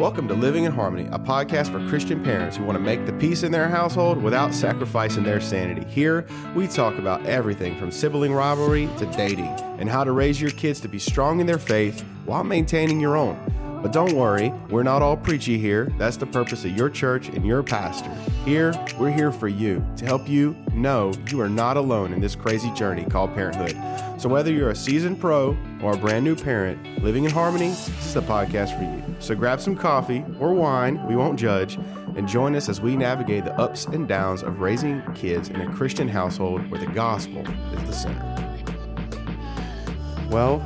Welcome to Living in Harmony, a podcast for Christian parents who want to make the peace in their household without sacrificing their sanity. Here, we talk about everything from sibling rivalry to dating and how to raise your kids to be strong in their faith while maintaining your own. But don't worry, we're not all preachy here. That's the purpose of your church and your pastor. Here, we're here for you to help you know you are not alone in this crazy journey called parenthood. So, whether you're a seasoned pro or a brand new parent, Living in Harmony, this is the podcast for you. So, grab some coffee or wine, we won't judge, and join us as we navigate the ups and downs of raising kids in a Christian household where the gospel is the center. Well,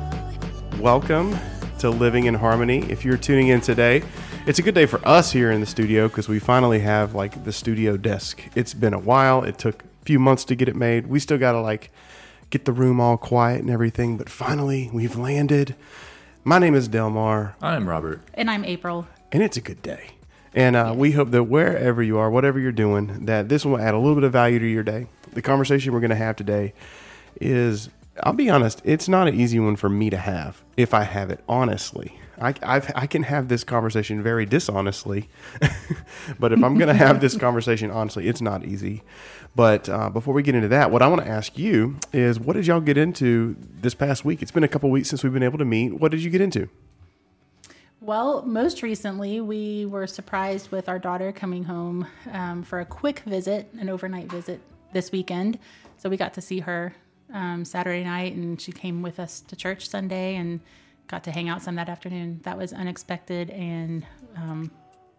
welcome to Living in Harmony. If you're tuning in today, it's a good day for us here in the studio because we finally have like the studio desk. It's been a while. It took a few months to get it made. We still got to like get the room all quiet and everything, but finally we've landed. My name is Delmar, I'm Robert. And I'm April. and it's a good day. And uh, we hope that wherever you are, whatever you're doing, that this will add a little bit of value to your day. The conversation we're going to have today is, I'll be honest, it's not an easy one for me to have if I have it honestly. I, I've, I can have this conversation very dishonestly, but if I'm going to have this conversation honestly, it's not easy. But uh, before we get into that, what I want to ask you is, what did y'all get into this past week? It's been a couple weeks since we've been able to meet. What did you get into? Well, most recently, we were surprised with our daughter coming home um, for a quick visit, an overnight visit this weekend. So we got to see her um, Saturday night, and she came with us to church Sunday and got to hang out some that afternoon. That was unexpected and um,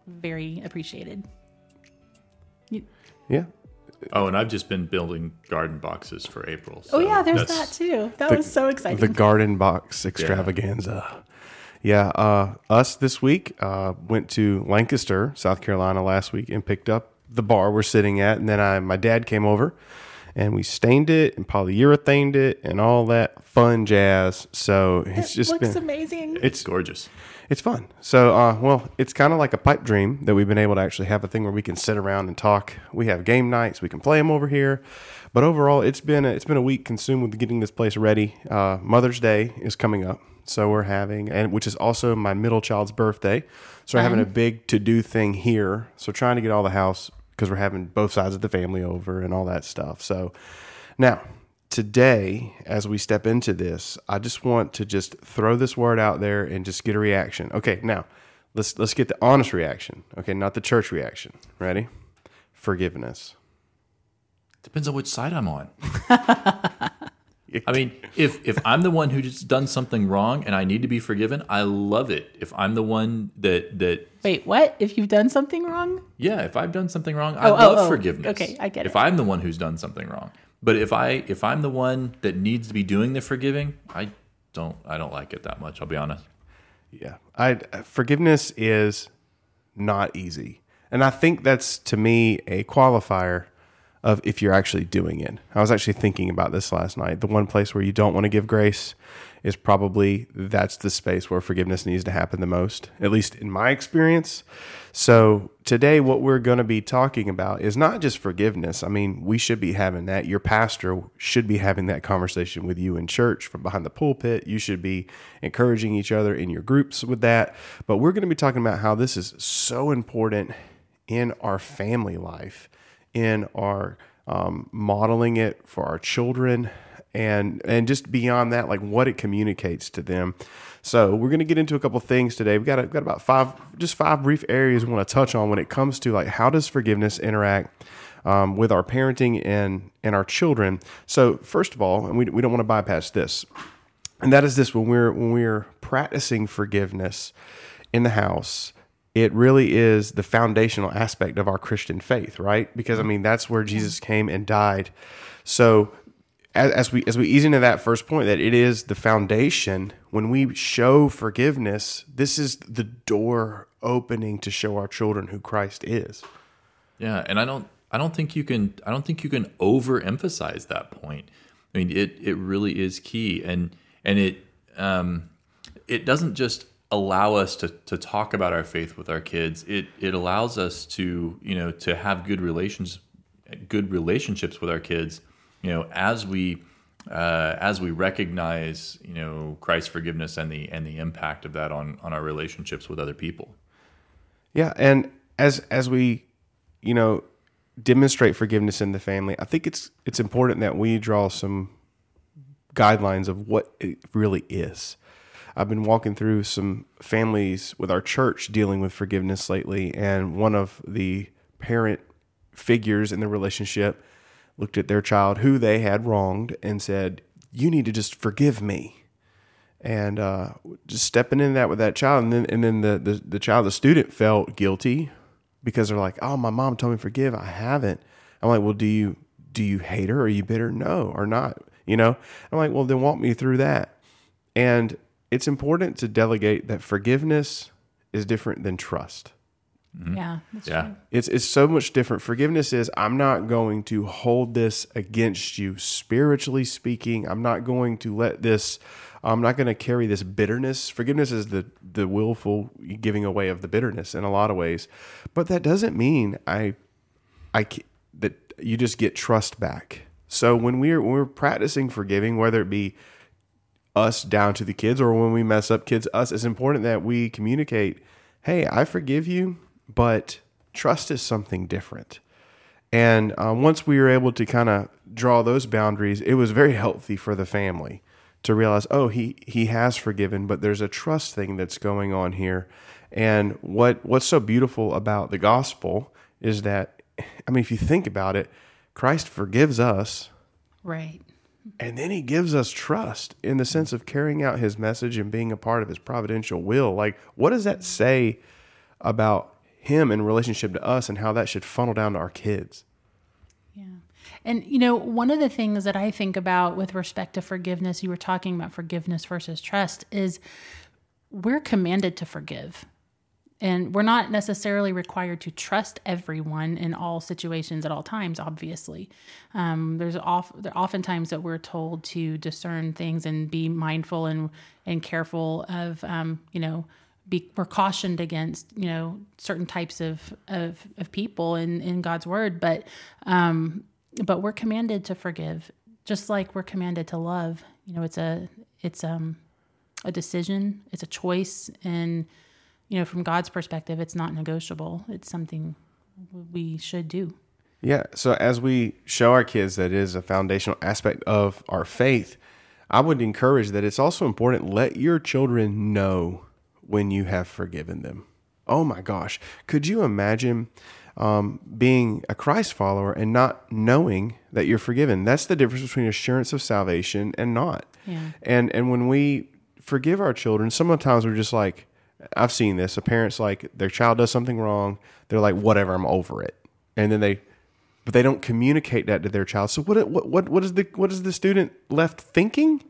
very appreciated. You- Yeah, Oh, and I've just been building garden boxes for April. oh, yeah, there's that too. That the- was so exciting. The garden box extravaganza. Yeah, uh, us this week uh, went to Lancaster, South Carolina last week and picked up the bar we're sitting at, and then I, my dad came over and we stained it and polyurethaned it and all that fun jazz. So it's it just looks been amazing. It's gorgeous. it's fun. So, uh, well, it's kind of like a pipe dream that we've been able to actually have a thing where we can sit around and talk. We have game nights, we can play them over here. But overall, it's been a, it's been a week consumed with getting this place ready. Uh, Mother's Day is coming up, so we're having, and which is also my middle child's birthday. So we're having a big to do thing here. So trying to get all the house because we're having both sides of the family over and all that stuff. So now, today, as we step into this, I just want to just throw this word out there and just get a reaction. Okay, now let's let's get the honest reaction. Okay, not the church reaction. Ready? Forgiveness. Depends on which side I'm on. I mean, if if I'm the one who's done something wrong and I need to be forgiven, I love it. If I'm the one that that Wait, what? If you've done something wrong? yeah, if I've done something wrong, I Oh, oh, love oh. forgiveness. Okay, I get If it. If I'm the one who's done something wrong, but if I if I'm the one that needs to be doing the forgiving, I don't I don't like it that much. I'll be honest. Yeah, I forgiveness is not easy, and I think that's to me a qualifier of if you're actually doing it. I was actually thinking about this last night. The one place where you don't want to give grace is probably that's the space where forgiveness needs to happen the most, at least in my experience. So, today, what we're going to be talking about is not just forgiveness. I mean, we should be having that. Your pastor should be having that conversation with you in church from behind the pulpit. You should be encouraging each other in your groups with that. But we're going to be talking about how this is so important in our family life, in our um, modeling it for our children, and and just beyond that, like what it communicates to them. So we're going to get into a couple things today. We've got, we've got about five, just five brief areas we want to touch on when it comes to like how does forgiveness interact um, with our parenting and and our children. So first of all, and we, we don't want to bypass this, and that is this when we're when we're practicing forgiveness in the house it really is the foundational aspect of our christian faith right? Because i mean that's where jesus came and died. So as, as we as we ease into that first point that it is the foundation when we show forgiveness this is the door opening to show our children who christ is. Yeah, and I don't I don't think you can I don't think you can overemphasize that point. I mean, it it really is key, and and it um, it doesn't just allow us to to talk about our faith with our kids. It it allows us to you know to have good relations good relationships with our kids. You know, as we uh, as we recognize you know Christ's forgiveness and the and the impact of that on on our relationships with other people. Yeah, and as as we, you know, demonstrate forgiveness in the family, I think it's it's important that we draw some guidelines of what it really is. I've been walking through some families with our church dealing with forgiveness lately, and one of the parent figures in the relationship looked at their child who they had wronged and said, "You need to just forgive me." And uh, just stepping in that with that child, and then and then the, the the child, the student, felt guilty because they're like, "Oh, my mom told me forgive. I haven't." I'm like, "Well, do you do you hate her? Are you bitter? No, or not?" You know. I'm like, "Well, then walk me through that." And it's important to delegate that forgiveness is different than trust. Mm-hmm. Yeah. That's Yeah. true. It's it's so much different. Forgiveness is I'm not going to hold this against you spiritually speaking. I'm not going to let this I'm not going to carry this bitterness. Forgiveness is the the willful giving away of the bitterness in a lot of ways. But that doesn't mean I I that you just get trust back. So when we're when we're practicing forgiving whether it be us down to the kids or when we mess up kids us it's important that we communicate hey i forgive you but trust is something different and um, once we were able to kind of draw those boundaries it was very healthy for the family to realize oh he he has forgiven but there's a trust thing that's going on here and what what's so beautiful about the gospel is that i mean if you think about it christ forgives us Right. And then he gives us trust in the sense of carrying out his message and being a part of his providential will. Like, what does that say about him in relationship to us and how that should funnel down to our kids? Yeah. And, you know, one of the things that I think about with respect to forgiveness, you were talking about forgiveness versus trust, is we're commanded to forgive. And we're not necessarily required to trust everyone in all situations at all times, obviously. Um, there's off, there are often times that we're told to discern things and be mindful and, and careful of, um, you know, be, we're cautioned against, you know, certain types of, of, of people in, in God's word. But, um, but we're commanded to forgive just like we're commanded to love. You know, it's a, it's, um, a decision, it's a choice. And, you know, from God's perspective, it's not negotiable. It's something we should do. Yeah. So as we show our kids that it is a foundational aspect of our faith, I would encourage that it's also important let your children know when you have forgiven them. Oh my gosh. Could you imagine um, being a Christ follower and not knowing that you're forgiven? That's the difference between assurance of salvation and not. Yeah. And and when we forgive our children, sometimes we're just like, I've seen this. A parent's like their child does something wrong, they're like, whatever, I'm over it, and then they, but they don't communicate that to their child. So what what what what is the what is the student left thinking?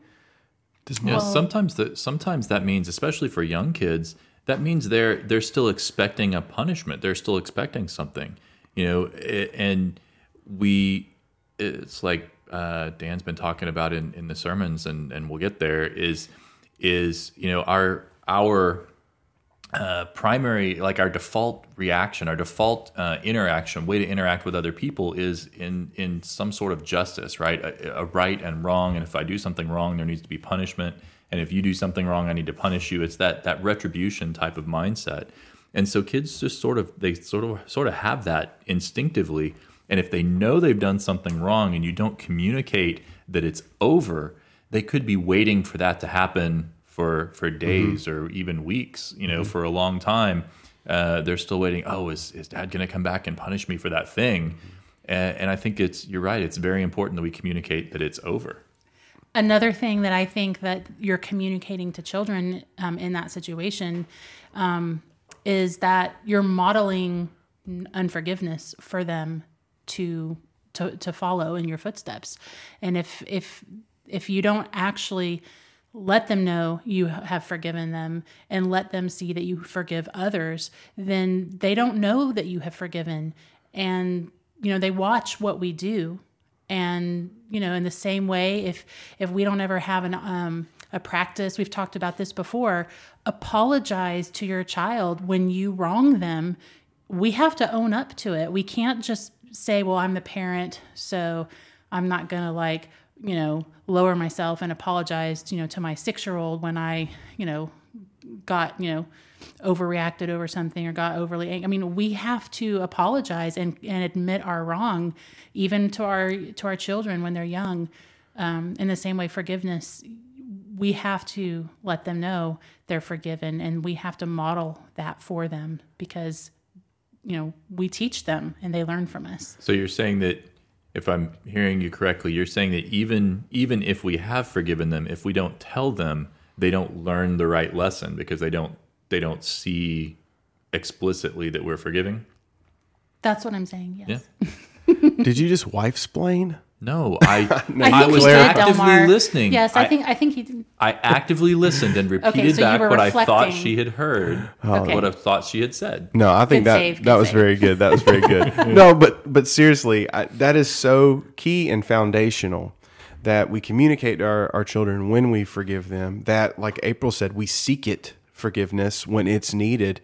Does Yeah, sometimes the, sometimes that means, especially for young kids, that means they're they're still expecting a punishment. They're still expecting something, you know. And we, it's like uh, Dan's been talking about in, in the sermons, and and we'll get there. Is is you know our our uh, primary, like our default reaction, our default uh, interaction, way to interact with other people is in in some sort of justice, right? A, a right and wrong, and if I do something wrong, there needs to be punishment, and if you do something wrong, I need to punish you. It's that that retribution type of mindset, and so kids just sort of they sort of sort of have that instinctively, and if they know they've done something wrong and you don't communicate that it's over, they could be waiting for that to happen for for days or even weeks, you know, for a long time. Uh, they're still waiting. Oh, is is Dad going to come back and punish me for that thing? And, and I think it's you're right. It's very important that we communicate that it's over. Another thing that I think that you're communicating to children um, in that situation um, is that you're modeling unforgiveness for them to to to follow in your footsteps. And if if if you don't actually let them know you have forgiven them and let them see that you forgive others, then they don't know that you have forgiven. And you know, they watch what we do. And you know in the same way if if we don't ever have an um a practice we've talked about this before apologize to your child when you wrong them. We have to own up to it. We can't just say well i'm the parent so i'm not going to like you know lower myself and apologize you know to my 6 year old when i you know got you know overreacted over something or got overly angry. I mean, we have to apologize and, and admit our wrong, even to our to our children when they're young. Um, in the same way, forgiveness, we have to let them know they're forgiven, and we have to model that for them because you know we teach them and they learn from us. So you're saying that if I'm hearing you correctly, you're saying that even even if we have forgiven them, if we don't tell them, they don't learn the right lesson because they don't they don't see explicitly that we're forgiving. That's what I'm saying. Yes. Yeah. Did you just wife splain? No, I I, I was actively Delmar. listening. Yes, I, think I think he did. I actively listened and repeated so back were what I thought she had heard, oh. Okay. what I thought she had said. No, I think Good that save, that was save. very good. That was very good. no, but but seriously, I, that is so key and foundational that we communicate to our, our children when we forgive them. That, like April said, we seek it forgiveness when it's needed,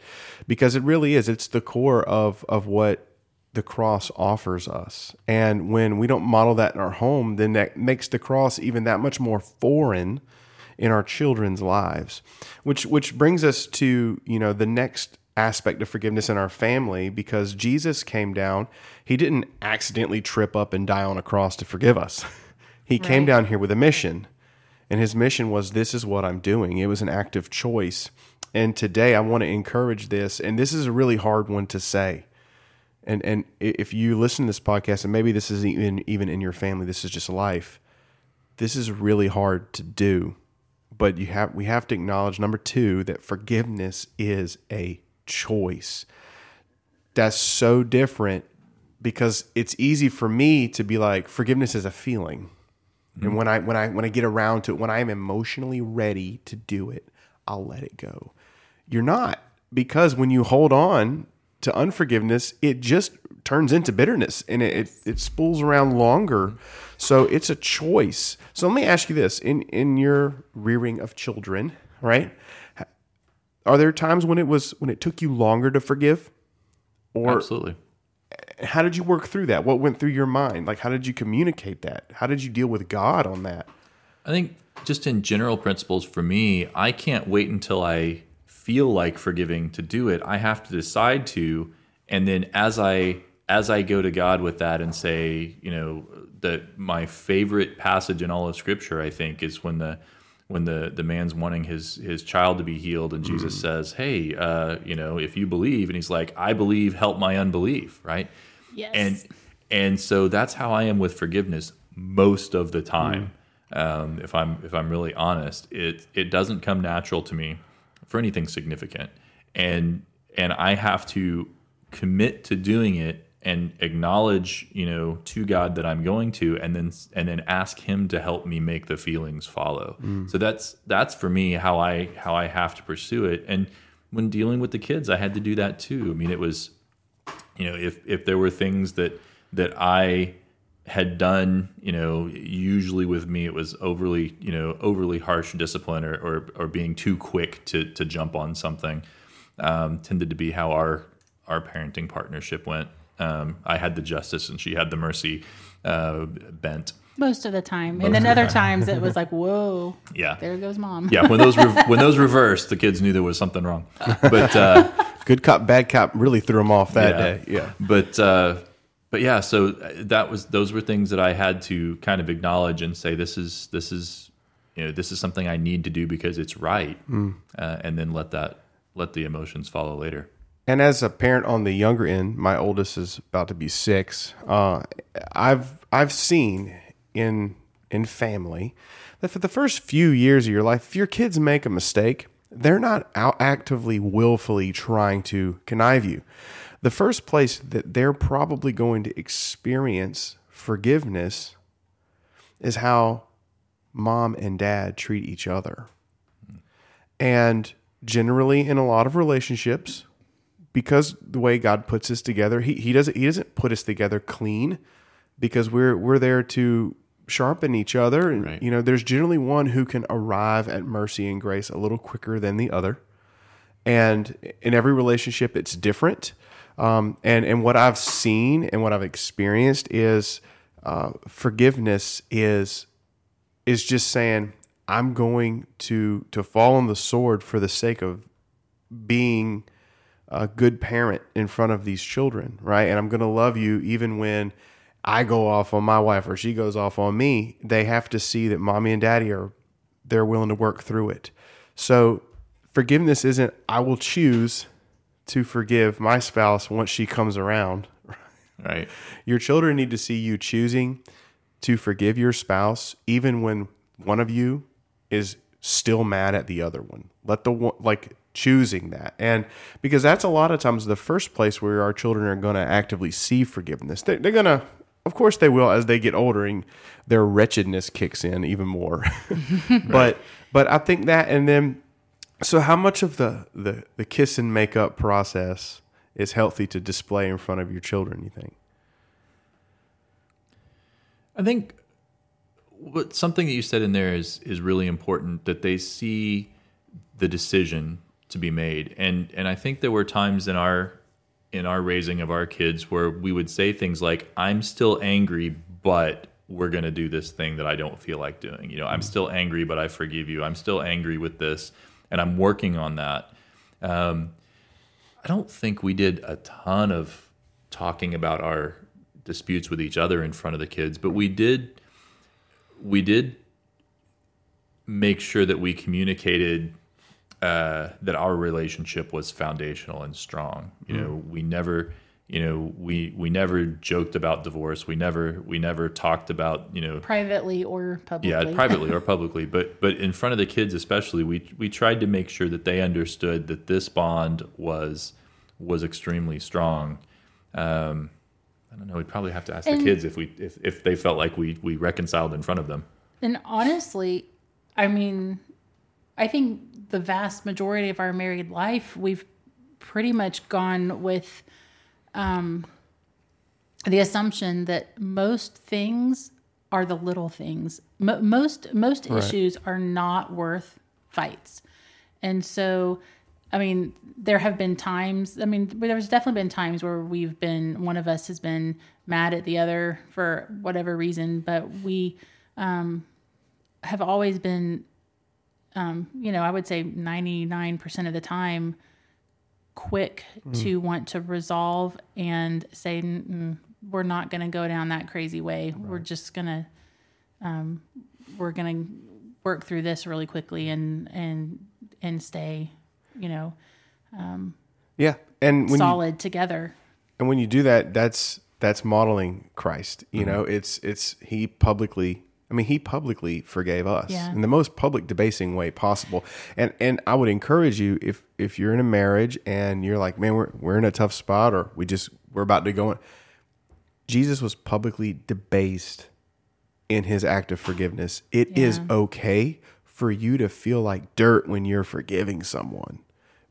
because it really is. It's the core of of what the cross offers us. And when we don't model that in our home, then that makes the cross even that much more foreign in our children's lives. Which which brings us to, you know, the next aspect of forgiveness in our family because Jesus came down, he didn't accidentally trip up and die on a cross to forgive us. He came down here with a mission. And his mission was this is what I'm doing. It was an act of choice. And today I want to encourage this and this is a really hard one to say and and if you listen to this podcast and maybe this isn't even even in your family this is just life this is really hard to do. But you have we have to acknowledge number 2 that forgiveness is a choice. That's so different because it's easy for me to be like forgiveness is a feeling. And mm-hmm. when i when i when i get around to it when i am emotionally ready to do it i'll let it go. You're not because when you hold on to unforgiveness it just turns into bitterness and it, it, it spools around longer. So it's a choice. So let me ask you this. In in your rearing of children right? Are there times when it was when it took you longer to forgive? Or Absolutely. how did you work through that? What went through your mind? Like how did you communicate that? How did you deal with god on that? I think just in general principles for me, I can't wait until I feel like forgiving to do it. I have to decide to, and then as I as I go to God with that and say, you know, that my favorite passage in all of Scripture, I think, is when the when the the man's wanting his his child to be healed, and Jesus says, "Hey, uh, you know, if you believe," and he's like, "I believe, help my unbelief," right? Yes. and and so that's how I am with forgiveness most of the time. Um, if I'm if I'm really honest, it it doesn't come natural to me for anything significant, and and I have to commit to doing it and acknowledge you know to God that I'm going to, and then and then ask Him to help me make the feelings follow. Mm. So that's that's for me how I how I have to pursue it, and when dealing with the kids, I had to do that too. I mean, it was you know if if there were things that that I had done, you know, usually with me it was overly, you know, overly harsh discipline or or, or being too quick to to jump on something. Um, tended to be how our our parenting partnership went. Um, I had the justice and she had the mercy uh, bent. Most of the time. and then other times it was like, whoa, Yeah, there goes mom. yeah. When those re- when those reversed, the kids knew there was something wrong. But uh, good cop bad cop really threw them off that Yeah. day yeah but uh, but yeah, so that was those were things that I had to kind of acknowledge and say this is this is you know this is something I need to do because it's right, uh, and then let that let the emotions follow later. And as a parent on the younger end, my oldest is about to be six. Uh, I've I've seen in in family that for the first few years of your life, if your kids make a mistake, they're not out actively, willfully trying to connive you. The first place that they're probably going to experience forgiveness is how mom and dad treat each other. And generally, in a lot of relationships, because the way God puts us together, he, he doesn't he doesn't put us together clean because we're we're there to sharpen each other. And Right. you know, there's generally one who can arrive at mercy and grace a little quicker than the other. And in every relationship it's different. Um, and and what I've seen and what I've experienced is uh, forgiveness is is just saying I'm going to to fall on the sword for the sake of being a good parent in front of these children, right? And I'm going to love you even when I go off on my wife or she goes off on me. They have to see that mommy and daddy are they're willing to work through it. So forgiveness isn't I will choose to forgive my spouse once she comes around. Right. Your children need to see you choosing to forgive your spouse even when one of you is still mad at the other one. Let the one like choosing that. And because that's a lot of times the first place where our children are going to actively see forgiveness. They, they're going to of course they will as they get older and their wretchedness kicks in even more. but but I think that and then so how much of the the the kiss and makeup process is healthy to display in front of your children, you think? I think what something that you said in there is is really important that they see the decision to be made. And and I think there were times in our in our raising of our kids where we would say things like I'm still angry but we're going to do this thing that I don't feel like doing. You know, I'm still angry but I forgive you. I'm still angry with this and I'm working on that. Um, I don't think we did a ton of talking about our disputes with each other in front of the kids, but we did we did make sure that we communicated uh, that our relationship was foundational and strong. You know, we never you know we we never joked about divorce. We never we never talked about you know privately or publicly. yeah privately or publicly but but in front of the kids especially we we tried to make sure that they understood that this bond was was extremely strong um i don't know we'd probably have to ask And- the kids if we if, if they felt like we we reconciled in front of them And honestly, I mean, I think the vast majority of our married life, we've pretty much gone with um, the assumption that most things are the little things. Mo most most issues are not worth fights, and so. I mean, there have been times. I mean, there's definitely been times where we've been one of us has been mad at the other for whatever reason, but we um, have always been, um, you know, I would say 99% of the time, quick to want to resolve and say, "Mm, we're not going to go down that crazy way. We're just going to, um, we're going to work through this really quickly and, and, and stay, you know, Yeah. And when you, solid together. and when you do that, that's that's modeling Christ. You know, it's it's he publicly I mean, he publicly forgave us Yeah. in the most public debasing way possible. And and I would encourage you if if you're in a marriage and you're like, man, we're we're in a tough spot or we just we're about to go in. Jesus was publicly debased in his act of forgiveness. It is Yeah. okay for you to feel like dirt when you're forgiving someone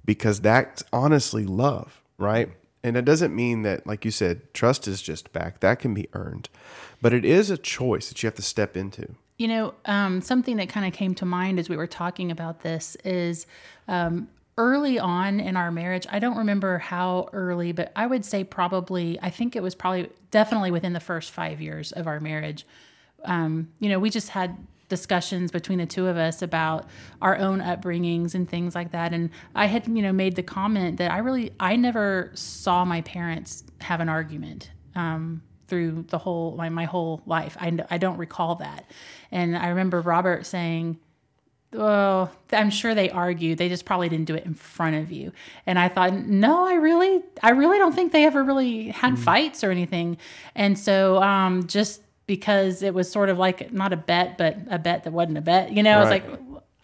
because that's honestly love, right? And it doesn't mean that, like you said, trust is just back. That can be earned. But it is a choice that you have to step into. You know, um, something that kind of came to mind as we were talking about this is um, early on in our marriage. I don't remember how early, but I would say probably, I think it was probably definitely within the first five years of our marriage. Um, you know, we just had discussions between the two of us about our own upbringings and things like that. And I had, you know, made the comment that I really, I never saw my parents have an argument. Um, through the whole my, my whole life. I, I don't recall that. And I remember Robert saying, Oh, I'm sure they argued. They just probably didn't do it in front of you. And I thought, no, I really, I really don't think they ever really had fights or anything. And so, um, just because it was sort of like not a bet, but a bet that wasn't a bet, you know, I was like,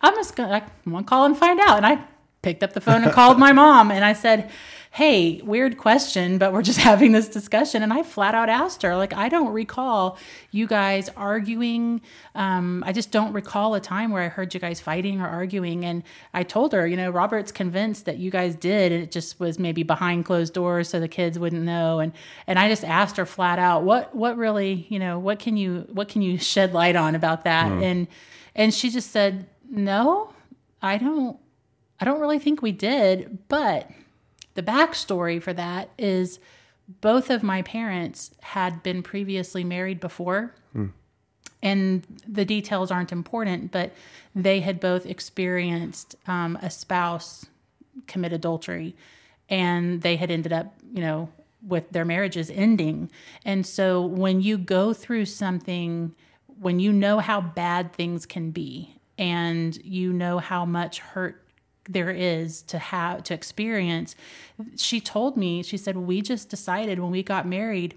I'm just gonna, I'm gonna call and find out. And I picked up the phone and called my mom and I said, Hey, weird question, but we're just having this discussion. And I flat out asked her, like, I don't recall you guys arguing. Um, I just don't recall a time where I heard you guys fighting or arguing. And I told her, you know, Robert's convinced that you guys did. And it just was maybe behind closed doors so the kids wouldn't know. And and I just asked her flat out, what what really, you know, what can you what can you shed light on about that? And and she just said, No, I don't I don't really think we did, but the backstory for that is both of my parents had been previously married before. And the details aren't important, but they had both experienced um, a spouse commit adultery and they had ended up, you know, with their marriages ending. And so when you go through something, when you know how bad things can be and you know how much hurt there is to have to experience, she told me, she said, We just decided when we got married,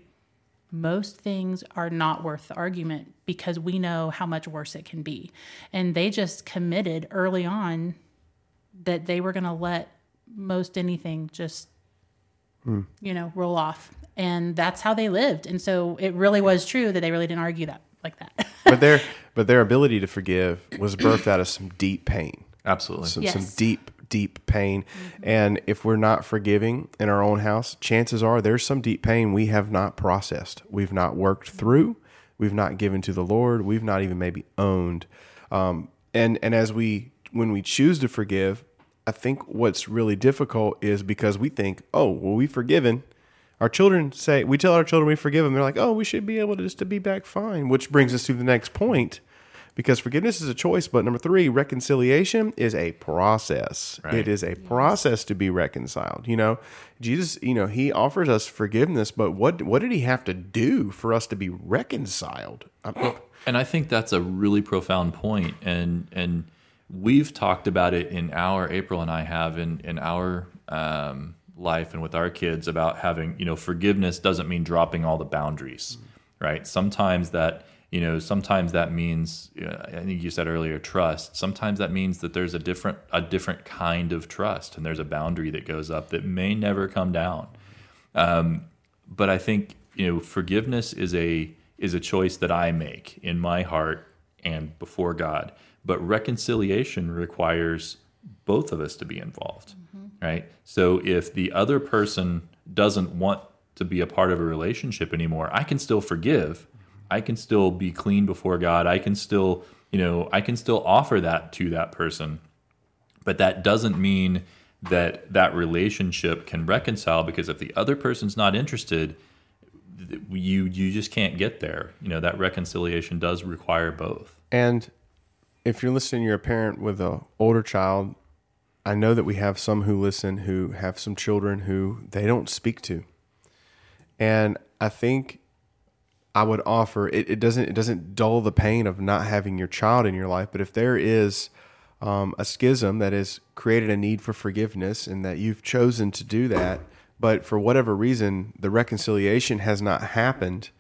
most things are not worth the argument because we know how much worse it can be. And they just committed early on that they were going to let most anything just Hmm. you know roll off. And that's how they lived. And so it really was true that they really didn't argue that like that. But their but their ability to forgive was birthed out of some deep pain, Absolutely. some, Yes. some deep deep pain. And if we're not forgiving in our own house, chances are there's some deep pain we have not processed, we've not worked through, we've not given to the Lord, we've not even maybe owned. Um, and and as we when we choose to forgive, I think what's really difficult is because we think, oh, well, we've forgiven. Our children say we tell our children we forgive them. They're like, oh, we should be able to just to be back fine. Which brings us to the next point, because forgiveness is a choice. But number three, reconciliation is a process. Right. It is a process to be reconciled. You know, Jesus, you know, he offers us forgiveness, but what what did he have to do for us to be reconciled? And I think that's a really profound point, and and we've talked about it in our April and I have in in our um, life and with our kids about having you know forgiveness doesn't mean dropping all the boundaries, right? Sometimes that you know sometimes that means I think you said earlier trust. Sometimes that means that there's a different a different kind of trust, and there's a boundary that goes up that may never come down um, but I think you know forgiveness is a is a choice that I make in my heart and before God. But reconciliation requires both of us to be involved, mm-hmm. right? So if the other person doesn't want to be a part of a relationship anymore, I can still forgive. I can still be clean before God. I can still, you know, I can still offer that to that person but that doesn't mean that that relationship can reconcile because if the other person's not interested you you just can't get there you know that reconciliation does require both And if you're listening, you're a parent with a older child. I know that we have some who listen who have some children who they don't speak to, and I think I would offer it. It doesn't it doesn't dull the pain of not having your child in your life, but if there is um, a schism that has created a need for forgiveness, and that you've chosen to do that, but for whatever reason the reconciliation has not happened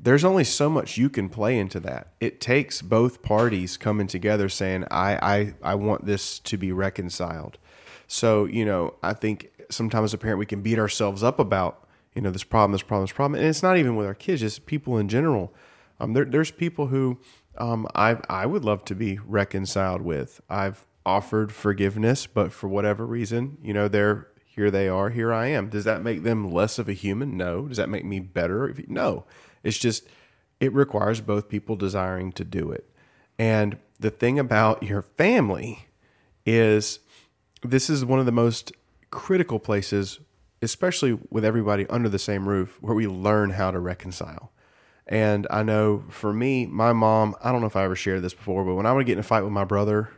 there's only so much you can play into that. It takes both parties coming together saying, I, I, I want this to be reconciled. So, you know, I think sometimes a parent, we can beat ourselves up about, you know, this problem, this problem, this problem. And it's not even with our kids, just people in general. Um, there, there's people who um, I, I would love to be reconciled with. I've offered forgiveness, but for whatever reason, you know, they're here they are, here I am. Does that make them less of a human? No. Does that make me better? No. It's just, it requires both people desiring to do it. And the thing about your family is this is one of the most critical places, especially with everybody under the same roof, where we learn how to reconcile. And I know for me, my mom, I don't know if I ever shared this before, but when I would get in a fight with my brother,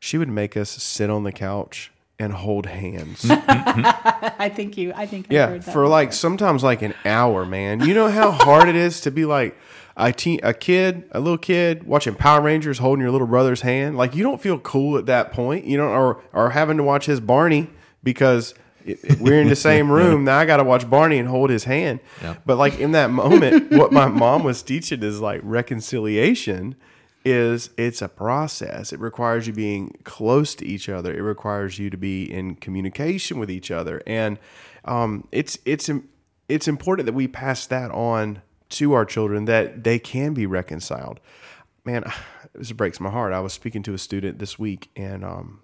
she would make us sit on the couch and hold hands. i think you i think I Yeah, heard that for like sometimes like an hour, man. You know how hard it is to be like a teen, a kid, a little kid watching Power Rangers holding your little brother's hand. Like you don't feel cool at that point, you know, or or having to watch his Barney because we're in the same room. Now I got to watch Barney and hold his hand. Yep. But like in that moment, what my mom was teaching is like reconciliation is it's a process. It requires you being close to each other. It requires you to be in communication with each other, and um, it's it's it's important that we pass that on to our children that they can be reconciled. Man, this breaks my heart. I was speaking to a student this week, and um,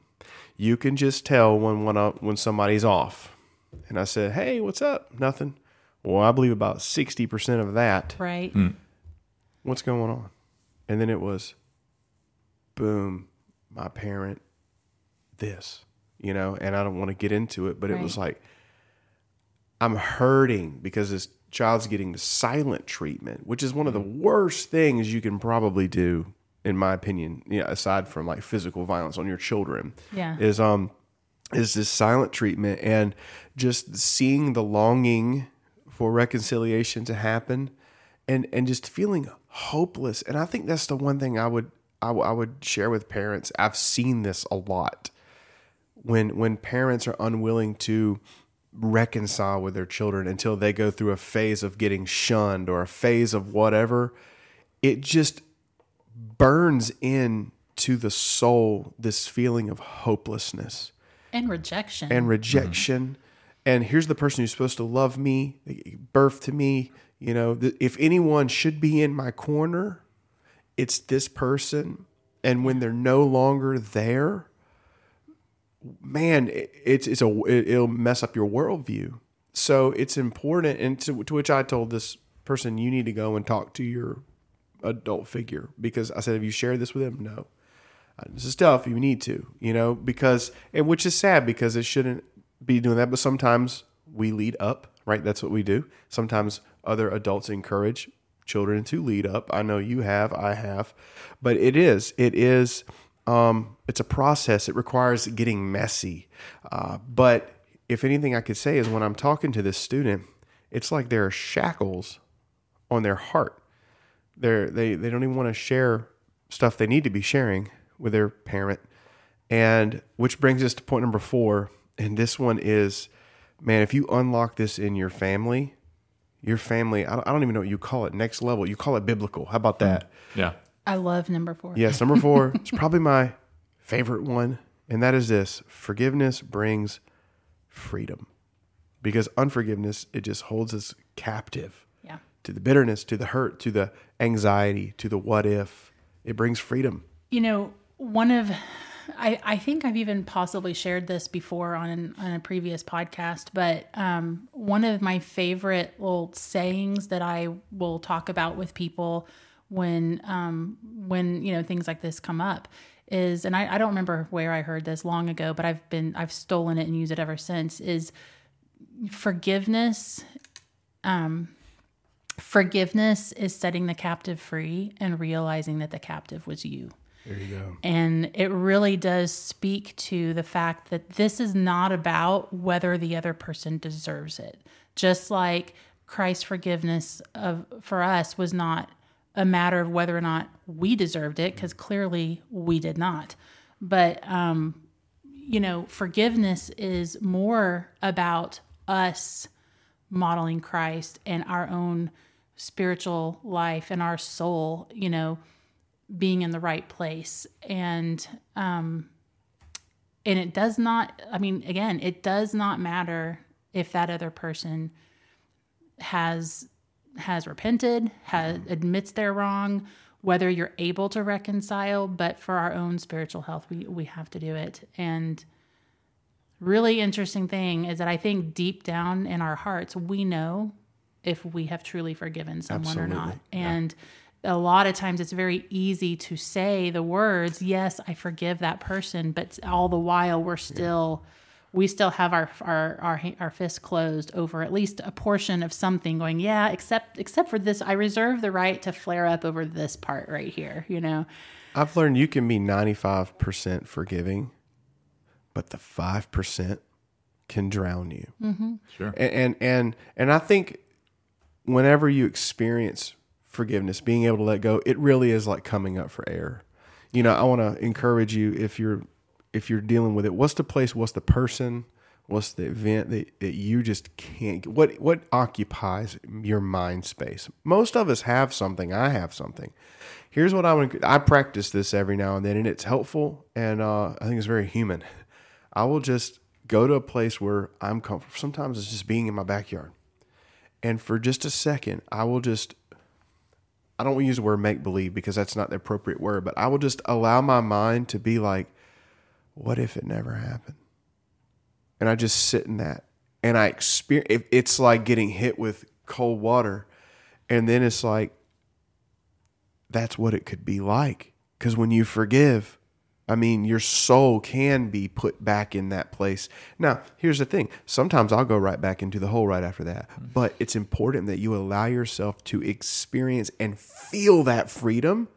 you can just tell when when uh, when somebody's off. And I said, "Hey, what's up? Nothing." Well, I believe about sixty percent of that right what's going on? And then it was, boom, my parent, this, you know, and I don't want to get into it, but it was like, I'm hurting because this child's getting the silent treatment, which is one of the worst things you can probably do, in my opinion, you know, aside from like physical violence on your children Yeah. is, um, is this silent treatment and just seeing the longing for reconciliation to happen and and just feeling hopeless. And i think that's the one thing i would I, w- I would share with parents. I've seen this a lot. When when parents are unwilling to reconcile with their children until they go through a phase of getting shunned or a phase of whatever it just burns in to the soul this feeling of hopelessness and rejection. and rejection. And here's the person who's supposed to love me, birth to me. You know, th- if anyone should be in my corner, it's this person. And when they're no longer there, man, it, it's it's a it, it'll mess up your worldview. So it's important. And to, to which I told this person, you need to go and talk to your adult figure because I said, have you shared this with him? No Uh, this is tough. You need to, you know, because and which is sad because it shouldn't be doing that. But sometimes we lead up, right? That's what we do. Sometimes other adults encourage children to lead up. I know you have, I have, but it is, it is, um, it's a process. It requires getting messy. Uh, but if anything I could say is when I'm talking to this student, it's like there are shackles on their heart. They're, they they don't even want to share stuff they need to be sharing with their parent. And which brings us to point number four. And this one is, man, if you unlock this in your family, your family, I don't, I don't even know what you call it, next level. You call it biblical. How about that? Mm, yeah. I love number four. Yes, number four is probably my favorite one. And that is this forgiveness brings freedom. Because unforgiveness, it just holds us captive Yeah. To the bitterness, to the hurt, to the anxiety, to the what if. It brings freedom. You know, one of I, I think I've even possibly shared this before on on a previous podcast, but um, one of my favorite little sayings that I will talk about with people when um, when you know things like this come up is, and I, I don't remember where I heard this long ago, but I've been I've stolen it and used it ever since. Is forgiveness forgiveness is setting the captive free and realizing that the captive was you. There you go. And it really does speak to the fact that this is not about whether the other person deserves it. Just like Christ's forgiveness of for us was not a matter of whether or not we deserved it, because clearly we did not. But um, you know, forgiveness is more about us modeling Christ and our own spiritual life and our soul, you know, being in the right place. And um and it does not I mean again, it does not matter if that other person has has repented, has admits they're wrong, whether you're able to reconcile, but for our own spiritual health, we we have to do it. And really interesting thing is that I think deep down in our hearts, we know if we have truly forgiven someone or not. Absolutely. And a lot of times it's very easy to say the words, yes, I forgive that person, but all the while we're still we still have our our our our fists closed over at least a portion of something going, yeah, except except for this I reserve the right to flare up over this part right here, you know. I've learned you can be 95% forgiving, but the 5% can drown you. Mm-hmm. Sure. And, and and and I think whenever you experience forgiveness, being able to let go, it really is like coming up for air. You know, I want to encourage you if you're if you're dealing with it, what's the place, what's the person, what's the event that, that you just can't what what occupies your mind space? Most of us have something. I have something. Here's what I would I practice this every now and then and it's helpful and uh, I think it's very human. I will just go to a place where I'm comfortable. Sometimes it's just being in my backyard. And for just a second, I will just, I don't want to use the word make believe because that's not the appropriate word, but I will just allow my mind to be like, what if it never happened? And I just sit in that. And I experience, it's like getting hit with cold water. And then it's like, that's what it could be like. Because when you forgive, I mean, your soul can be put back in that place. Now, here's the thing. Sometimes I'll go right back into the hole right after that. But it's important that you allow yourself to experience and feel that freedom,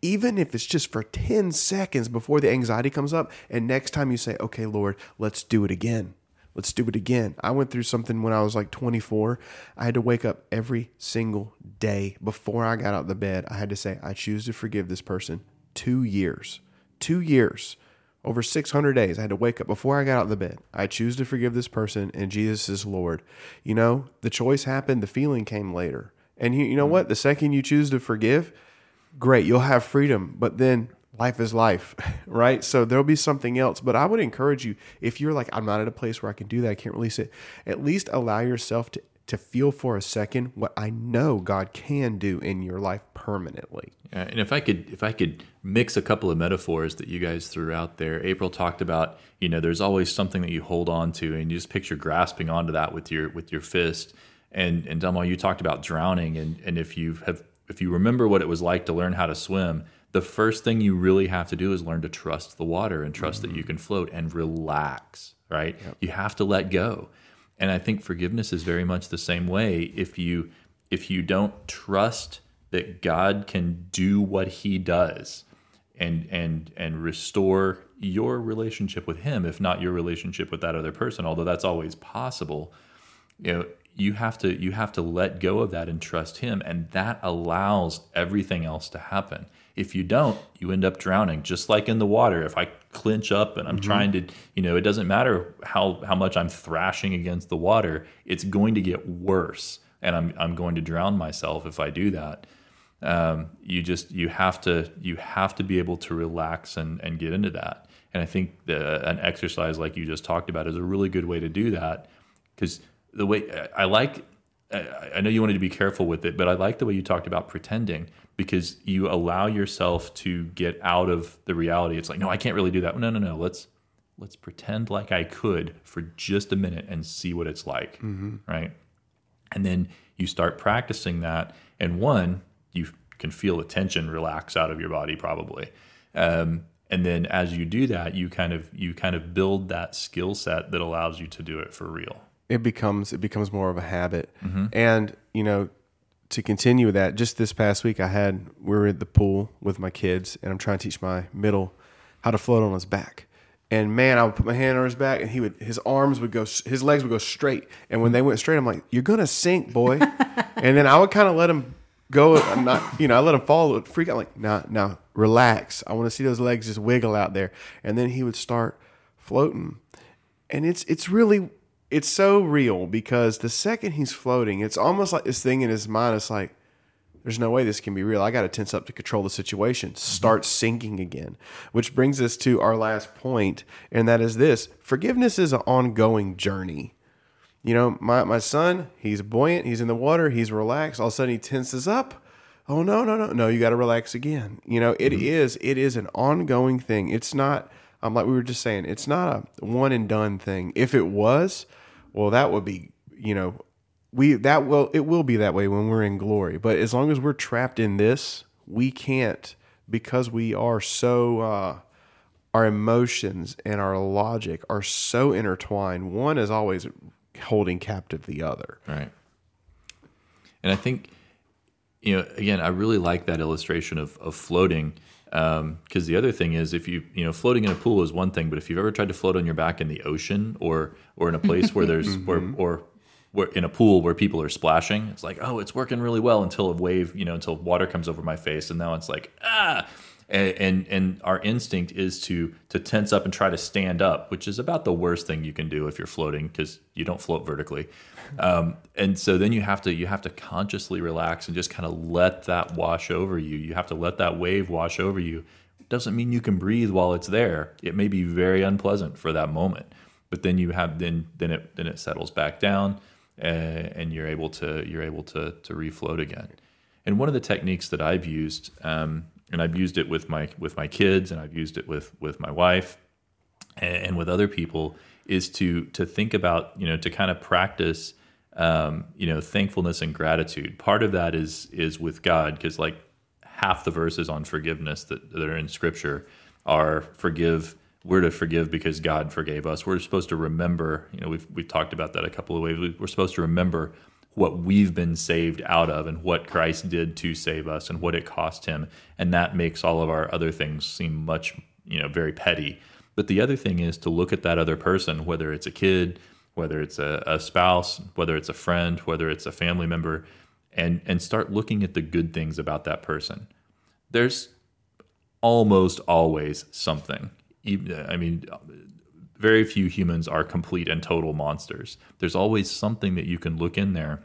even if it's just for 10 seconds before the anxiety comes up. And next time you say, okay, Lord, let's do it again. Let's do it again. I went through something when I was like 24. I had to wake up every single day before I got out of the bed. I had to say, I choose to forgive this person. Two years. Two years. Over 600 days, I had to wake up before I got out of the bed. I choose to forgive this person, and Jesus is Lord. You know, the choice happened, the feeling came later. And you, you know mm. what? The second you choose to forgive, great, you'll have freedom. But then life is life, right? So there'll be something else. But I would encourage you, if you're like, I'm not at a place where I can do that, I can't release it, at least allow yourself to, to feel for a second what I know God can do in your life permanently. Yeah, and if I could, if I could mix a couple of metaphors that you guys threw out there, April talked about, you know, there's always something that you hold on to, and you just picture grasping onto that with your with your fist. And and Delmo, you talked about drowning, and and if you have if you remember what it was like to learn how to swim, the first thing you really have to do is learn to trust the water and trust mm-hmm. that you can float and relax, right? Yep. You have to let go. And I think forgiveness is very much the same way. If you if you don't trust that God can do what he does and and and restore your relationship with him, if not your relationship with that other person, although that's always possible, you know, you have to you have to let go of that and trust him. And that allows everything else to happen. If you don't you end up drowning just like in the water. If i clinch up and i'm mm-hmm. trying to you know it doesn't matter how how much i'm thrashing against the water it's going to get worse and i'm i'm going to drown myself if i do that. Um, you just you have to you have to be able to relax and and get into that. And i think the, an exercise like you just talked about is a really good way to do that because the way I like, I know you wanted to be careful with it, but I like the way you talked about pretending because you allow yourself to get out of the reality. It's like, no, I can't really do that. No, no, no. Let's let's pretend like I could for just a minute and see what it's like, mm-hmm. right? And then you start practicing that, and one, you can feel the tension relax out of your body probably. Um, and then as you do that, you kind of you kind of build that skill set that allows you to do it for real it becomes it becomes more of a habit. Mm-hmm. And you know, to continue with that, just this past week I had we were at the pool with my kids, and I'm trying to teach my middle how to float on his back. And man, I would put my hand on his back, and he would his arms would go, his legs would go straight. And when they went straight, I'm like, "You're gonna sink, boy." and then I would kind of let him go. I'm not, you know, I let him fall, freak out. Like, now, now, relax. I want to see those legs just wiggle out there. And then he would start floating, and it's it's really it's so real because the second he's floating, it's almost like this thing in his mind. is like, there's no way this can be real. I got to tense up to control the situation. Start sinking again. Which brings us to our last point, and that is this forgiveness is an ongoing journey. You know, my, my son, he's buoyant, he's in the water, he's relaxed. All of a sudden he tenses up. Oh no, no, no, no, you gotta relax again. You know, it mm-hmm. is, it is an ongoing thing. It's not um, like we were just saying, it's not a one and done thing. If it was, well, that would be, you know, we that will it will be that way when we're in glory. But as long as we're trapped in this, we can't because we are so uh, our emotions and our logic are so intertwined. One is always holding captive the other. Right. And I think, you know, again, I really like that illustration of of floating because um, the other thing is, if you you know, floating in a pool is one thing, but if you've ever tried to float on your back in the ocean or or in a place where there's mm-hmm. or where, in a pool where people are splashing, it's like, oh, it's working really well until a wave, you know, until water comes over my face, and now it's like, ah, and, and and, our instinct is to to tense up and try to stand up, which is about the worst thing you can do if you're floating because you don't float vertically. Um, and so then you have to you have to consciously relax and just kind of let that wash over you. You have to let that wave wash over you. It doesn't mean you can breathe while it's there. It may be very unpleasant for that moment, but then you have then then it then it settles back down, uh, and you're able to you're able to to refloat again. And one of the techniques that I've used, um, and I've used it with my with my kids, and I've used it with with my wife, and, and with other people, is to to think about you know to kind of practice um, you know thankfulness and gratitude. Part of that is is with God because like half the verses on forgiveness that, that are in Scripture are forgive. We're to forgive because God forgave us. We're supposed to remember. You know, we've we've talked about that a couple of ways. We're supposed to remember what we've been saved out of and what Christ did to save us and what it cost him. And that makes all of our other things seem much you know very petty. But the other thing is to look at that other person whether it's a kid whether it's a, a spouse whether it's a friend whether it's a family member and and start looking at the good things about that person. There's almost always something. I mean very few humans are complete and total monsters. There's always something that you can look in there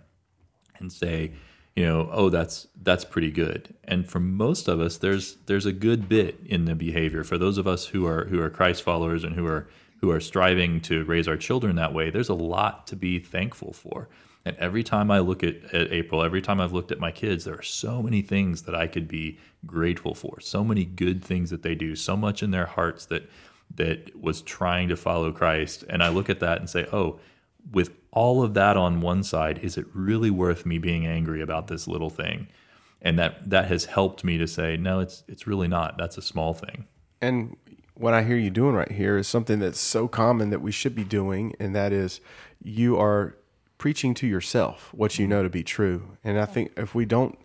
and say, you know, oh, that's that's pretty good. And for most of us, there's there's a good bit in the behavior. For those of us who are who are Christ followers and who are who are striving to raise our children that way, there's a lot to be thankful for. And every time I look at, at April, every time I've looked at my kids, there are so many things that I could be grateful for. So many good things that they do, so much in their hearts that that was trying to follow Christ. And I look at that and say, oh, with all of that on one side, is it really worth me being angry about this little thing? And that that has helped me to say, no, it's it's really not. That's a small thing. And what I hear you doing right here is something that's so common that we should be doing, and that is you are preaching to yourself what you mm-hmm. know to be true. And I think if we don't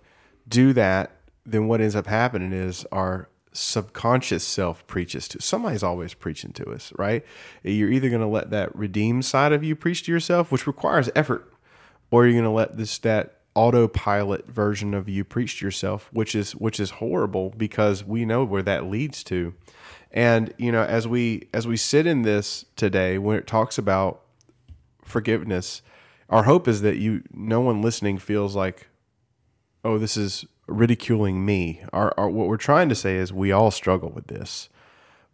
do that, then what ends up happening is our subconscious self preaches to. Somebody's always preaching to us, right? You're either going to let that redeemed side of you preach to yourself, which requires effort, or you're going to let this that autopilot version of you preach to yourself, which is which is horrible because we know where that leads to. And you know, as we as we sit in this today, when it talks about forgiveness, our hope is that you no one listening feels like, oh, this is ridiculing me. Our, our, what we're trying to say is we all struggle with this,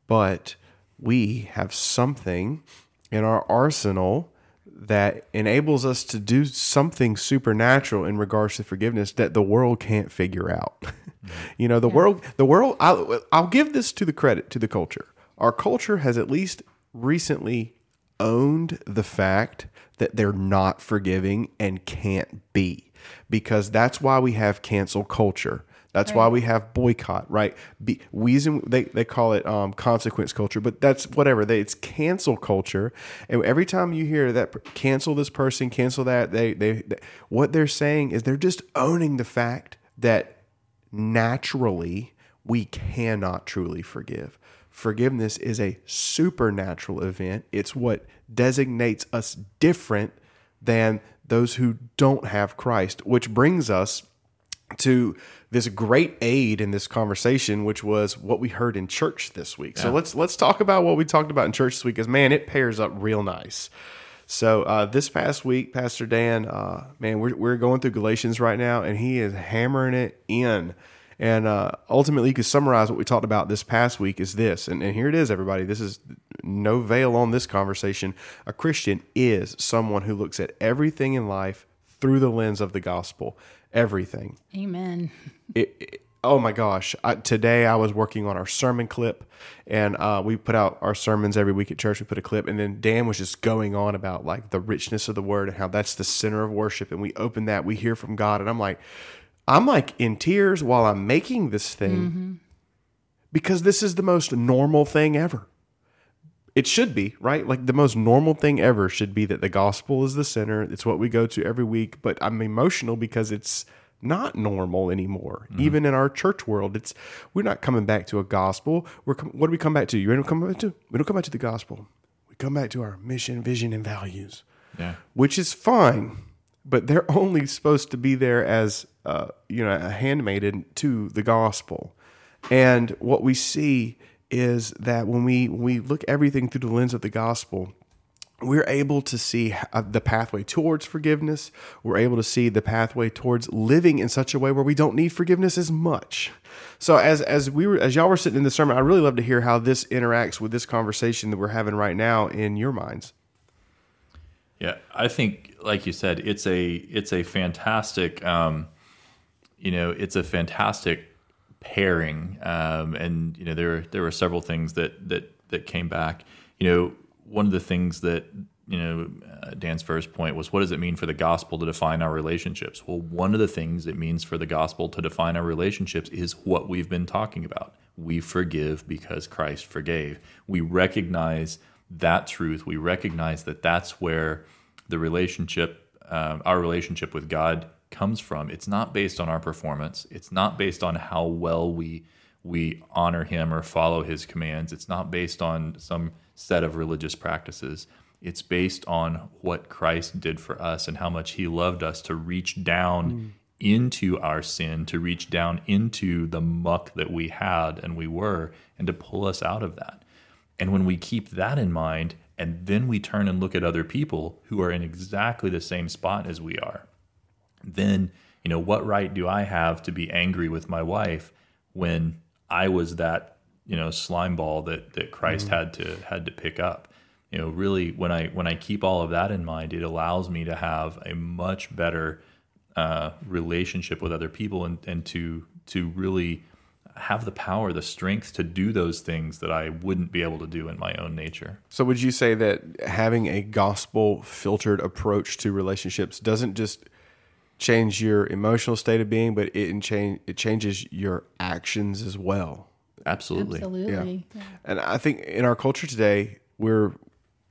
but we have something in our arsenal that enables us to do something supernatural in regards to forgiveness that the world can't figure out. you know, the yeah. world, the world. I'll, I'll give this to the credit to the culture. Our culture has at least recently owned the fact that they're not forgiving and can't be because that's why we have cancel culture. That's right. why we have boycott, right? Be, reason they, they call it um, consequence culture, but that's whatever. They, it's cancel culture, and every time you hear that cancel this person, cancel that, they, they they what they're saying is they're just owning the fact that naturally we cannot truly forgive. Forgiveness is a supernatural event. It's what designates us different than those who don't have Christ, which brings us to this great aid in this conversation, which was what we heard in church this week. Yeah. So let's let's talk about what we talked about in church this week. Because man, it pairs up real nice. So uh, this past week, Pastor Dan, uh, man, we're we're going through Galatians right now, and he is hammering it in. And uh, ultimately, you could summarize what we talked about this past week is this, and, and here it is, everybody. This is no veil on this conversation. A Christian is someone who looks at everything in life through the lens of the gospel. Everything. Amen. It, it, oh my gosh! I, today I was working on our sermon clip, and uh, we put out our sermons every week at church. We put a clip, and then Dan was just going on about like the richness of the word and how that's the center of worship. And we open that, we hear from God, and I'm like, I'm like in tears while I'm making this thing mm-hmm. because this is the most normal thing ever. It should be, right? Like the most normal thing ever should be that the gospel is the center. It's what we go to every week, but I'm emotional because it's not normal anymore. Mm-hmm. Even in our church world, it's we're not coming back to a gospel. We're com- what do we come back to? You don't come back to? We don't come back to the gospel. We come back to our mission, vision, and values. Yeah, which is fine but they're only supposed to be there as uh, you know a handmaiden to the gospel. And what we see is that when we when we look everything through the lens of the gospel, we're able to see uh, the pathway towards forgiveness. We're able to see the pathway towards living in such a way where we don't need forgiveness as much. So as as we were as y'all were sitting in the sermon, I really love to hear how this interacts with this conversation that we're having right now in your minds. Yeah, I think, like you said, it's a it's a fantastic, um, you know, it's a fantastic pairing, um, and you know there there were several things that that that came back. You know, one of the things that you know uh, Dan's first point was what does it mean for the gospel to define our relationships? Well, one of the things it means for the gospel to define our relationships is what we've been talking about. We forgive because Christ forgave. We recognize that truth, we recognize that that's where the relationship um, our relationship with God comes from. It's not based on our performance. It's not based on how well we we honor Him or follow His commands. It's not based on some set of religious practices. It's based on what Christ did for us and how much He loved us to reach down mm. into our sin, to reach down into the muck that we had and we were, and to pull us out of that. And when we keep that in mind, and then we turn and look at other people who are in exactly the same spot as we are, then, you know, what right do I have to be angry with my wife when I was that, you know, slime ball that, that Christ mm had to had to pick up? You know, really when I when I keep all of that in mind, it allows me to have a much better uh, relationship with other people and, and to to really have the power, the strength to do those things that I wouldn't be able to do in my own nature. So, would you say that having a gospel filtered approach to relationships doesn't just change your emotional state of being, but it change it changes your actions as well? Absolutely, absolutely. Yeah. yeah. And I think in our culture today, we're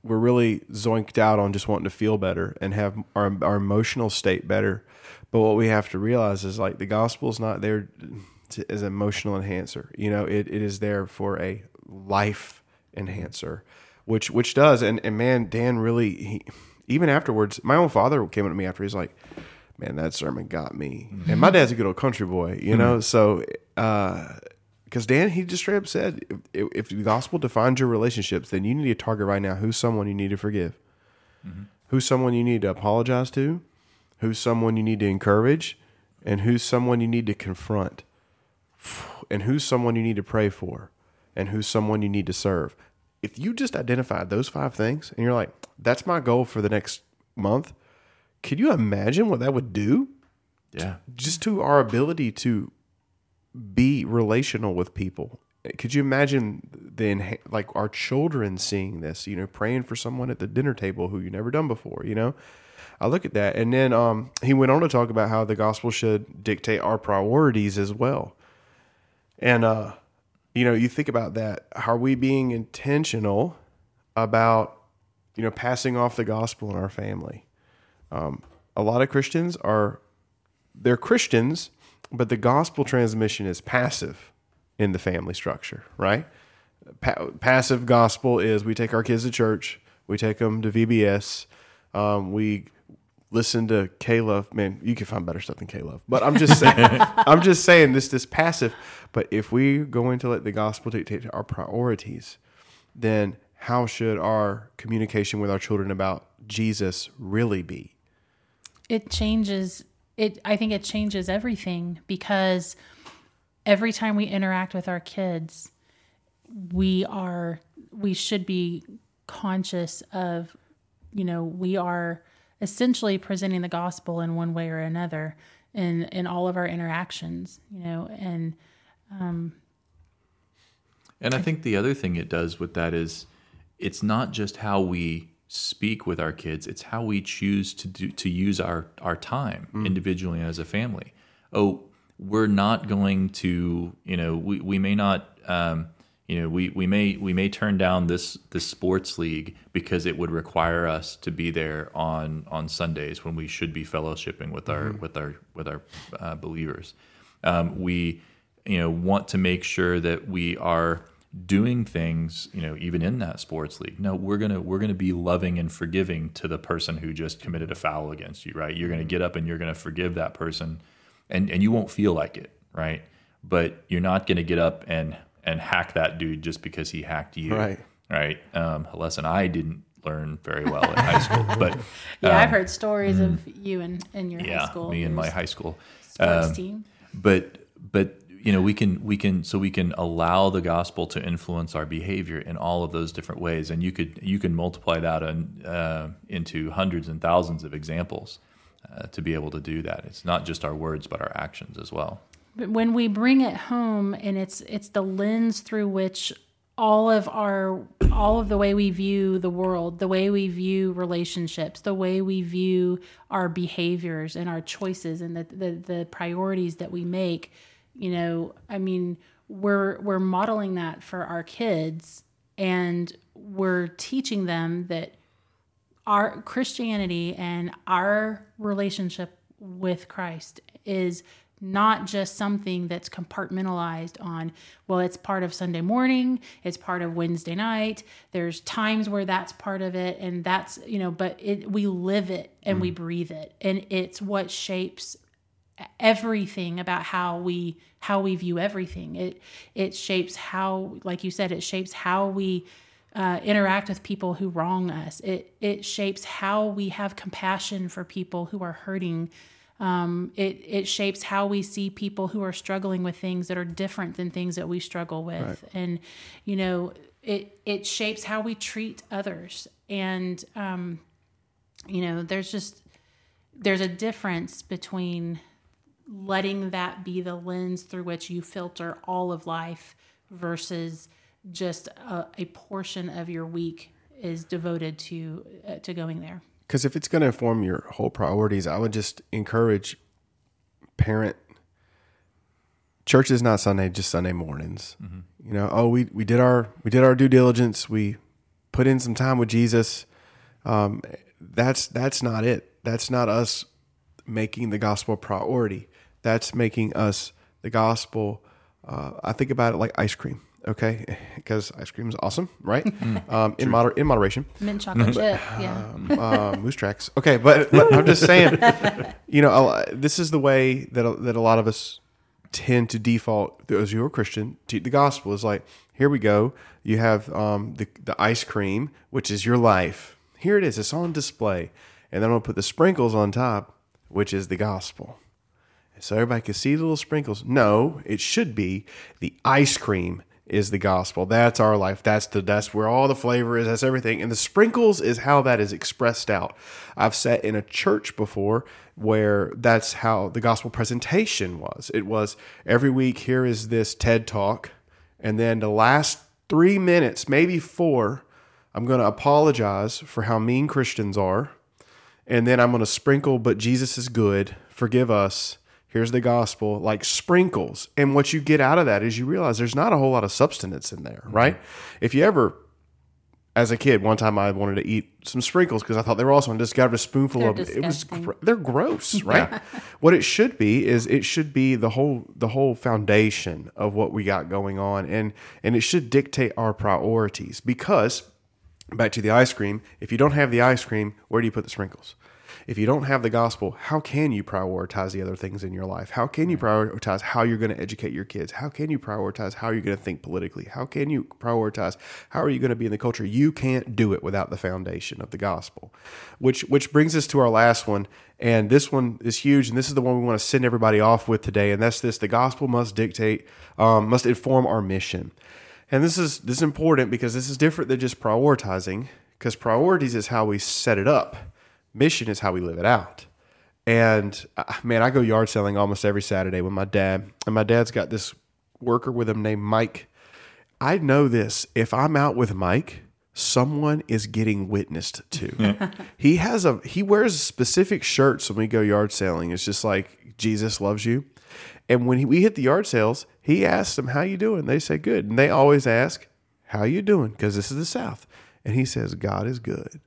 we're really zoinked out on just wanting to feel better and have our our emotional state better. But what we have to realize is like the gospel is not there to, as an emotional enhancer. You know, it, it is there for a life enhancer, which which does. And and man, Dan really he, even afterwards, my own father came up to me after he's like, "Man, that sermon got me." Mm-hmm. And my dad's a good old country boy, you know. Mm-hmm. So, because uh, Dan, he just straight up said, if, if, the gospel defines your relationships, then you need to target right now who's someone you need to forgive, mm-hmm. who's someone you need to apologize to, who's someone you need to encourage, and who's someone you need to confront and who's someone you need to pray for and who's someone you need to serve. If you just identified those five things and you're like, that's my goal for the next month, could you imagine what that would do? Yeah. Just to our ability to be relational with people. Could you imagine the like our children seeing this, you know, praying for someone at the dinner table who you never done before, you know? I look at that. And then um, he went on to talk about how the gospel should dictate our priorities as well. And uh, you know, you think about that. Are we being intentional about you know passing off the gospel in our family? Um, a lot of Christians are they're Christians, but the gospel transmission is passive in the family structure, right? Pa- passive gospel is we take our kids to church, we take them to VBS, um, we listen to K Love. Man, you can find better stuff than K Love. But I'm just saying, I'm just saying this this passive. But if we're going to let the gospel dictate our priorities, then how should our communication with our children about Jesus really be? It changes it I think it changes everything because every time we interact with our kids, we are we should be conscious of you know, we are essentially presenting the gospel in one way or another in in all of our interactions you know and um and i think the other thing it does with that is it's not just how we speak with our kids it's how we choose to do to use our our time mm. individually as a family oh we're not going to you know we, we may not um, you know, we, we may we may turn down this this sports league because it would require us to be there on on Sundays when we should be fellowshipping with our mm-hmm. with our with our uh, believers. Um, we you know want to make sure that we are doing things you know even in that sports league no we're gonna we're gonna be loving and forgiving to the person who just committed a foul against you right you're gonna get up and you're gonna forgive that person and and you won't feel like it right but you're not gonna get up and and hack that dude just because he hacked you. Right. Right. Um, a lesson I didn't learn very well in high school. But yeah, um, I've heard stories mm, of you and in, in your yeah, high school. Me and my high school sports um, team. But but you know we can we can so we can allow the gospel to influence our behavior in all of those different ways, and you could you can multiply that uh, into hundreds and thousands of examples uh, to be able to do that. It's not just our words, but our actions as well. But when we bring it home and it's it's the lens through which all of our all of the way we view the world, the way we view relationships, the way we view our behaviors and our choices and the the, the priorities that we make, you know, I mean, we're we're modeling that for our kids and we're teaching them that our Christianity and our relationship with Christ is not just something that's compartmentalized on well it's part of sunday morning it's part of wednesday night there's times where that's part of it and that's you know but it we live it and we mm. breathe it and it's what shapes everything about how we how we view everything. It it shapes how like you said it shapes how we uh, interact with people who wrong us. It it shapes how we have compassion for people who are hurting. Um, it it shapes how we see people who are struggling with things that are different than things that we struggle with, and you know it it shapes how we treat others. And um, you know, there's just there's a difference between letting that be the lens through which you filter all of life versus just a, a portion of your week is devoted to uh, to going there. Because if it's going to inform your whole priorities, I would just encourage parent. Church is not Sunday, just Sunday mornings. You know, oh, we, we did our we did our due diligence. We put in some time with Jesus. Um, that's that's not it. That's not us making the gospel a priority. That's making us the gospel. Uh, I think about it like ice cream. Okay, because ice cream is awesome, right? um, in moder- in moderation Mint chocolate chip, yeah. uh, moose tracks. Okay, but, but I'm just saying, you know, a- this is the way that a, that a lot of us tend to default. Those who are Christian to the gospel is like, here we go. You have um, the the ice cream, which is your life. Here it is. It's on display, and then I'm gonna put the sprinkles on top, which is the gospel. So everybody can see the little sprinkles. No, it should be the ice cream is the gospel. That's our life. That's the that's where all the flavor is. That's everything. And the sprinkles is how that is expressed out. I've sat in a church before where that's how the gospel presentation was. It was every week here is this TED talk and then the last 3 minutes, maybe 4, I'm going to apologize for how mean Christians are and then I'm going to sprinkle, but Jesus is good. Forgive us. Here's the gospel, like sprinkles. And what you get out of that is you realize there's not a whole lot of substance in there, right? Mm-hmm. If you ever, as a kid, one time I wanted to eat some sprinkles because I thought they were awesome. I just got a spoonful They're of them. It was gr- they're gross, right? what it should be is it should be the whole the whole foundation of what we got going on, and and it should dictate our priorities because back to the ice cream. If you don't have the ice cream, where do you put the sprinkles? If you don't have the gospel, how can you prioritize the other things in your life? How can you prioritize how you're going to educate your kids? How can you prioritize how you're going to think politically? How can you prioritize how are you going to be in the culture? You can't do it without the foundation of the gospel. Which which brings us to our last one, and this one is huge, and this is the one we want to send everybody off with today, and that's this: the gospel must dictate, um, must inform our mission. And this is this is important because this is different than just prioritizing, because priorities is how we set it up. Mission is how we live it out. And uh, man, I go yard selling almost every Saturday with my dad, and my dad's got this worker with him named Mike. I know this: if I'm out with Mike, someone is getting witnessed to. he has a he wears specific shirts when we go yard selling. It's just like Jesus loves you. And when he, we hit the yard sales, he asks them, "How you doing?" They say, "Good." And they always ask, "How you doing?" Because this is the South. And he says, "God is good."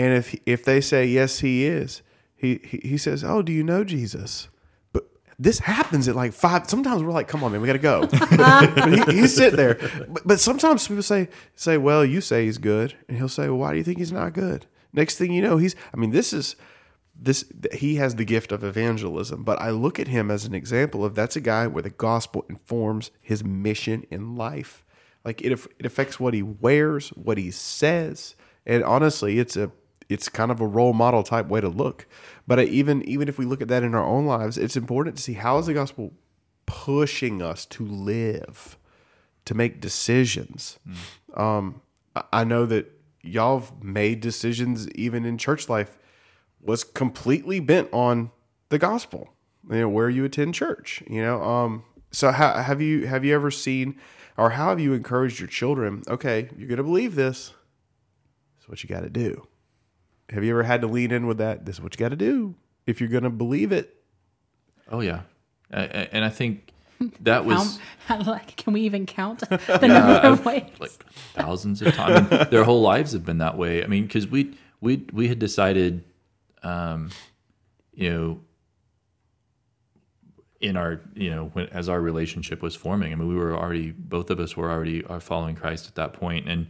And if if they say yes, he is, he he, he says, "Oh, do you know Jesus?" But this happens at like five. Sometimes we're like, "Come on, man, we got to go." but he, he's sitting there. But, but sometimes people say say, "Well, you say he's good," and he'll say, "Well, why do you think he's not good?" Next thing you know, he's. I mean, this is this he has the gift of evangelism but i look at him as an example of that's a guy where the gospel informs his mission in life like it, it affects what he wears what he says and honestly it's a it's kind of a role model type way to look but I, even even if we look at that in our own lives it's important to see how is the gospel pushing us to live to make decisions um, I- know that y'all have made decisions even in church life was completely bent on the gospel, you know, where you attend church, you know. Um, so how, have you have you ever seen, or how have you encouraged your children? Okay, you're gonna believe this. Is what you got to do. Have you ever had to lean in with that? This is what you got to do if you're gonna believe it. Oh yeah, A- a- and I think that was How, how, like, can we even count the number of ways? like thousands of times. I mean, their whole lives have been that way. I mean, because we we we had decided, um, you know, in our you know when, as our relationship was forming. I mean, we were already both of us were already are following Christ at that point, and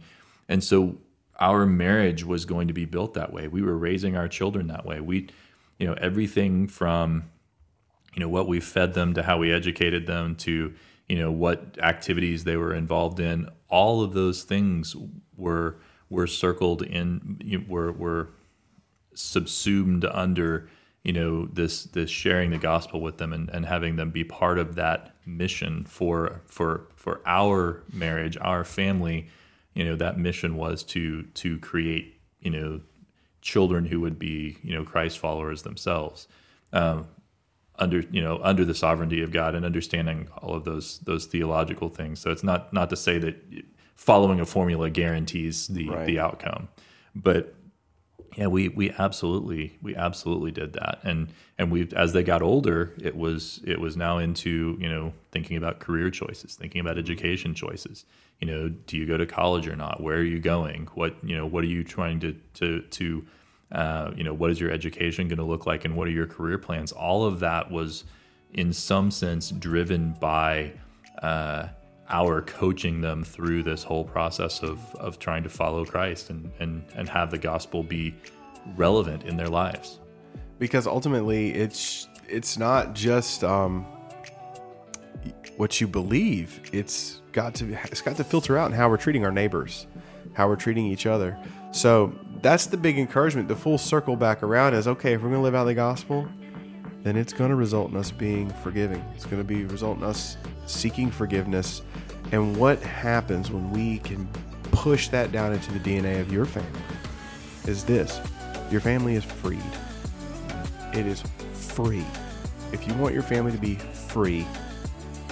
and so our marriage was going to be built that way. We were raising our children that way. We, you know, everything from you know what we fed them to how we educated them to you know what activities they were involved in all of those things were were circled in were were subsumed under you know this this sharing the gospel with them and, and having them be part of that mission for for for our marriage our family you know that mission was to to create you know children who would be you know christ followers themselves um, under you know under the sovereignty of God and understanding all of those those theological things. So it's not not to say that following a formula guarantees the Right. the outcome, but yeah, we we absolutely we absolutely did that, and and we as they got older, it was it was now into you know thinking about career choices, thinking about education choices. You know, do you go to college or not? Where are you going? What you know, what are you trying to to to uh, you know, what is your education going to look like, and what are your career plans? All of that was, in some sense, driven by uh, our coaching them through this whole process of of trying to follow Christ and and and have the gospel be relevant in their lives. because ultimately it's it's not just um, what you believe. It's got to it's got to filter out in how we're treating our neighbors how we're treating each other. So that's the big encouragement the full circle back around is okay if we're going to live out the gospel then it's going to result in us being forgiving. It's going to be result in us seeking forgiveness. And what happens when we can push that down into the dna of your family is this. Your family is freed. It is free. If you want your family to be free,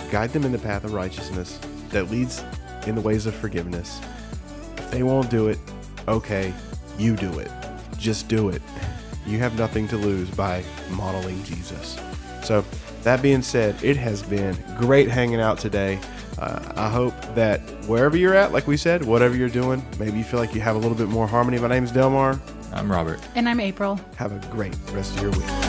guide them in the path of righteousness that leads in the ways of forgiveness. If they won't do it, okay, you do it. Just do it. You have nothing to lose by modeling Jesus. So, that being said, it has been great hanging out today. Uh, I hope that wherever you're at, like we said, whatever you're doing, maybe you feel like you have a little bit more harmony. My name is Delmar. I'm Robert. And I'm April. Have a great rest of your week.